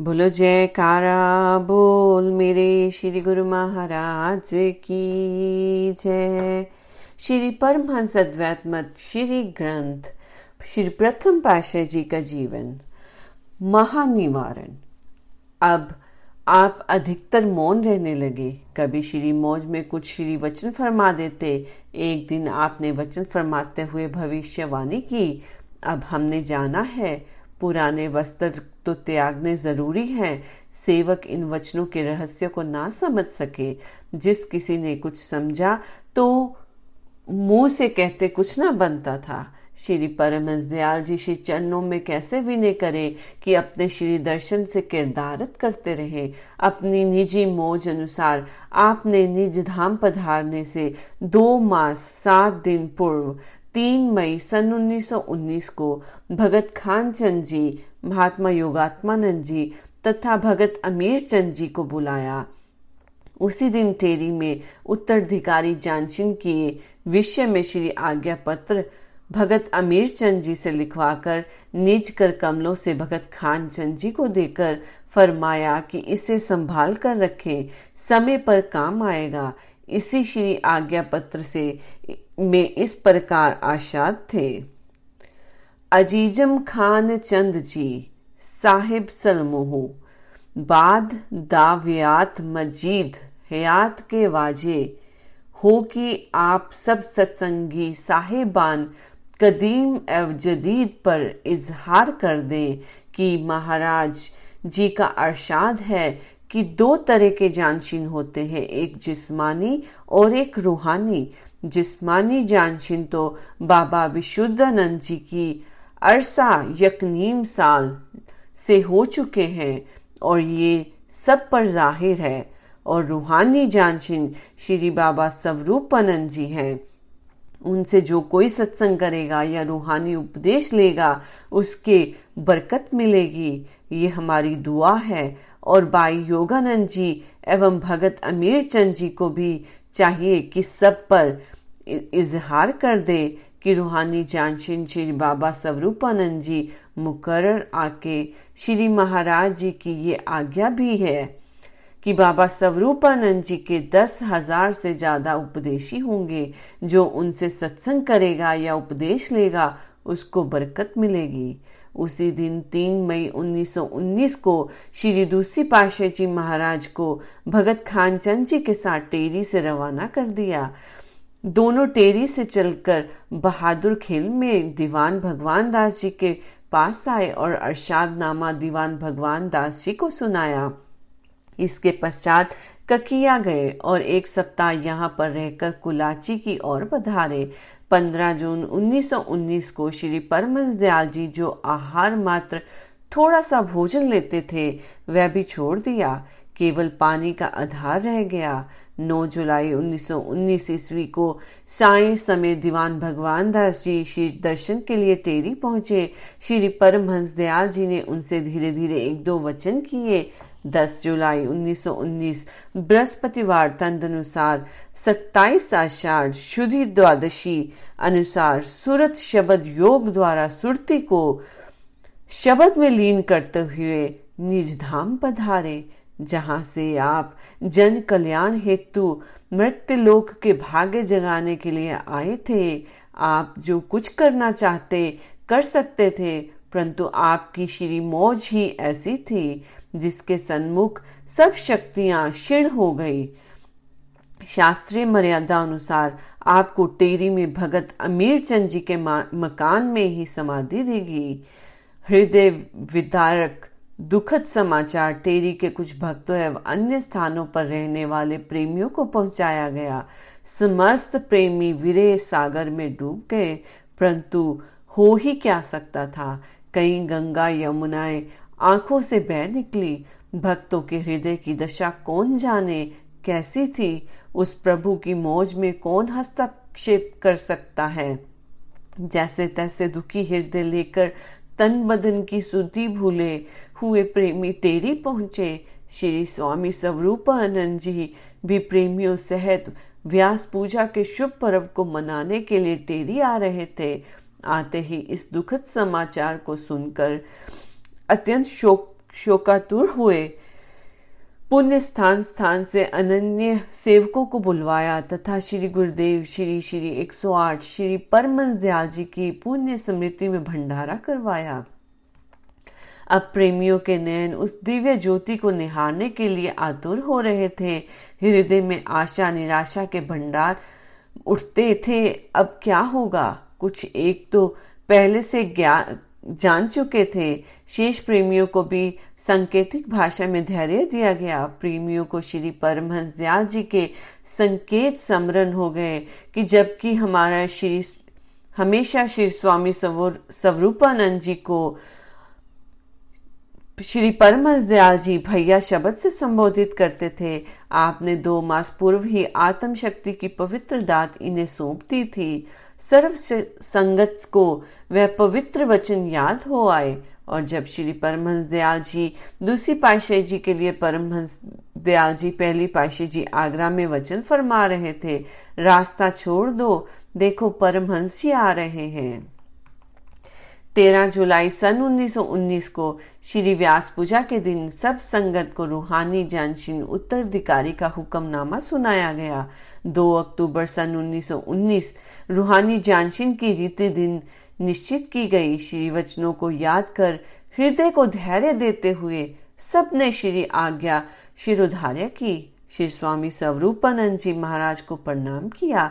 बोलो जयकारा, बोल मेरे श्री गुरु महाराज की जय। श्री परमहंस अद्वैत मत श्री ग्रंथ, श्री प्रथम पाशाह जी का जीवन। महानिवारण। अब आप अधिकतर मौन रहने लगे। कभी श्री मौज में कुछ श्री वचन फरमा देते। एक दिन आपने वचन फरमाते हुए भविष्यवाणी की। अब हमने जाना है पुराने वस्त्र तो त्यागने ज़रूरी हैं। सेवक इन वचनों के रहस्य को ना समझ सके। जिस किसी ने कुछ समझा तो मुँह से कहते कुछ ना बनता था। श्री परमहंस दयाल जी श्री चरणों में कैसे विनय करे कि अपने श्री दर्शन से किरदारत करते रहे? अपनी निजी मोज अनुसार आपने निज धाम पधारने से दो मास सात दिन पूर्व, तीन मई सन 1919 को भगत खान चंद जी महात्मा योगात्मानंद जी तथा भगत अमीर चंद जी को बुलाया। उसी दिन टेरी में उत्तराधिकारी जानशिन किए विषय में श्री आज्ञा पत्र भगत अमीर चंद जी से लिखवाकर निज कर कमलों से भगत खान चंद जी को देकर फरमाया कि इसे संभाल कर रखें, समय पर काम आएगा। इसी श्री आज्ञा पत्र से में इस प्रकार आशाद थे। अजीजम खान चंद जी, साहिब सलमोह। बाद दावियात मजीद, हयात के वाजे। हो कि आप सब सत्संगी साहिबान कदीम एव जदीद पर इजहार कर दें कि महाराज जी का अरशाद है कि दो तरह के जानशीन होते हैं, एक जिस्मानी और एक रूहानी। जिस्मानी जानशीन तो बाबा विशुद्धानंद जी की अरसा यकनीम साल से हो चुके हैं और ये सब पर ज़ाहिर है। और रूहानी जानशीन श्री बाबा स्वरूपानंद जी हैं। उनसे जो कोई सत्संग करेगा या रूहानी उपदेश लेगा, उसके बरकत मिलेगी। ये हमारी दुआ है। और बाई योगानंद जी एवं भगत अमीर चंद जी को भी चाहिए कि सब पर इजहार कर दे कि रूहानी जानशीन श्री बाबा स्वरूपानंद जी। मुकर्र आके श्री महाराज जी की ये आज्ञा भी है कि बाबा स्वरूपानंद जी के दस हज़ार से ज़्यादा उपदेशी होंगे, जो उनसे सत्संग करेगा या उपदेश लेगा, उसको बरकत मिलेगी। उसी दिन तीन मई 1919 को श्री दूसरी पाशा जी महाराज को भगत खान चंद जी के साथ टेरी से रवाना कर दिया। दोनों टेरी से चलकर बहादुर खेल में दीवान भगवान दास जी के पास आए और अरशाद नामा दीवान भगवान दास जी को सुनाया। इसके पश्चात ककिया गए और एक सप्ताह यहाँ पर रहकर कुलाची की ओर पधारे। 15 जून 1919 को श्री परमंश दयाल जी जो आहार मात्र थोड़ा सा भोजन लेते थे, वह भी छोड़ दिया। केवल पानी का आधार रह गया। 9 जुलाई 1919 ईस्वी को साय समय दीवान भगवान दास जी श्री दर्शन के लिए टेरी पहुँचे। श्री परमहंस दयाल जी ने उनसे धीरे धीरे एक दो वचन किए। 10 जुलाई 1919 बृहस्पतिवार तदनुसार 27 आषाढ़ शुद्धि द्वादशी, अनुसार सूरत शब्द योग द्वारा सुरती को शब्द में लीन करते हुए निज धाम पधारे। जहाँ से आप जन कल्याण हेतु मृत्यु लोक के भाग्य जगाने के लिए आए थे, आप जो कुछ करना चाहते, कर सकते थे, परंतु आपकी श्री मौज ही ऐसी थी, जिसके सन्मुख सब शक्तियाँ क्षीण हो गई। शास्त्रीय मर्यादा अनुसार आपको टेरी में भगत अमीर चंद जी के मकान में ही समाधि देगी हृदय विदारक दुखद समाचार टेरी के कुछ भक्तों एवं अन्य स्थानों पर रहने वाले प्रेमियों को पहुँचाया गया। समस्त प्रेमी विरे सागर में डूब गए, परंतु हो ही क्या सकता था? कई गंगा यमुनाएँ आँखों से बह निकली। भक्तों के हृदय की दशा कौन जाने? कैसी थी? उस प्रभु की मौज में कौन हस्तक्षेप कर सकता है? जैसे तैसे दुखी हृदय लेकर तन बदन की सुधि भूले हुए प्रेमी तेरी पहुँचे। श्री स्वामी स्वरूपानंद जी भी प्रेमियों सहित व्यास पूजा के शुभ पर्व को मनाने के लिए टेरी आ रहे थे। आते ही इस दुखद समाचार को सुनकर अत्यंत शोक, शोकातुर हुए। पुण्य स्थान स्थान से अनन्य सेवकों को बुलवाया तथा श्री गुरुदेव, श्री श्री 108 श्री परमंश दयाल जी की पुण्य स्मृति में भंडारा करवाया। अब प्रेमियों के नयन उस दिव्य ज्योति को निहारने के लिए आतुर हो रहे थे। हृदय में आशा निराशा के भंडार उठते थे। अब क्या होगा? कुछ एक तो पहले से जान चुके थे। शेष प्रेमियों को भी संकेतिक भाषा में धैर्य दिया गया। प्रेमियों को श्री परमहंस दयाल जी के संकेत समरण हो गए कि जबकि हमारा श्री, हमेशा श्री स्वामी स्वरूपानंद जी को श्री परमहंस दयाल जी भैया शब्द से संबोधित करते थे। आपने दो मास पूर्व ही आत्म शक्ति की पवित्र दात इन्हें सौंप दी थी। सर्व संगत को वह पवित्र वचन याद हो आए और जब श्री परमहंस दयाल जी, दूसरी पाशाही जी के लिए परमहंस दयाल जी पहली पाशाही जी आगरा में वचन फरमा रहे थे, रास्ता छोड़ दो, देखो परमहंस जी आ रहे हैं। 13 जुलाई सन 1919 को श्री व्यास पूजा के दिन सब संगत को रूहानी जानशीन उत्तराधिकारी का हुक्मनामा सुनाया गया। 2 अक्टूबर सन 1919 रूहानी जानशीन की रीति दिन निश्चित की गई। श्री वचनों को याद कर, हृदय को धैर्य देते हुए सबने श्री आज्ञा शिरोधार्य की। श्री स्वामी स्वरूपानंद जी महाराज को प्रणाम किया।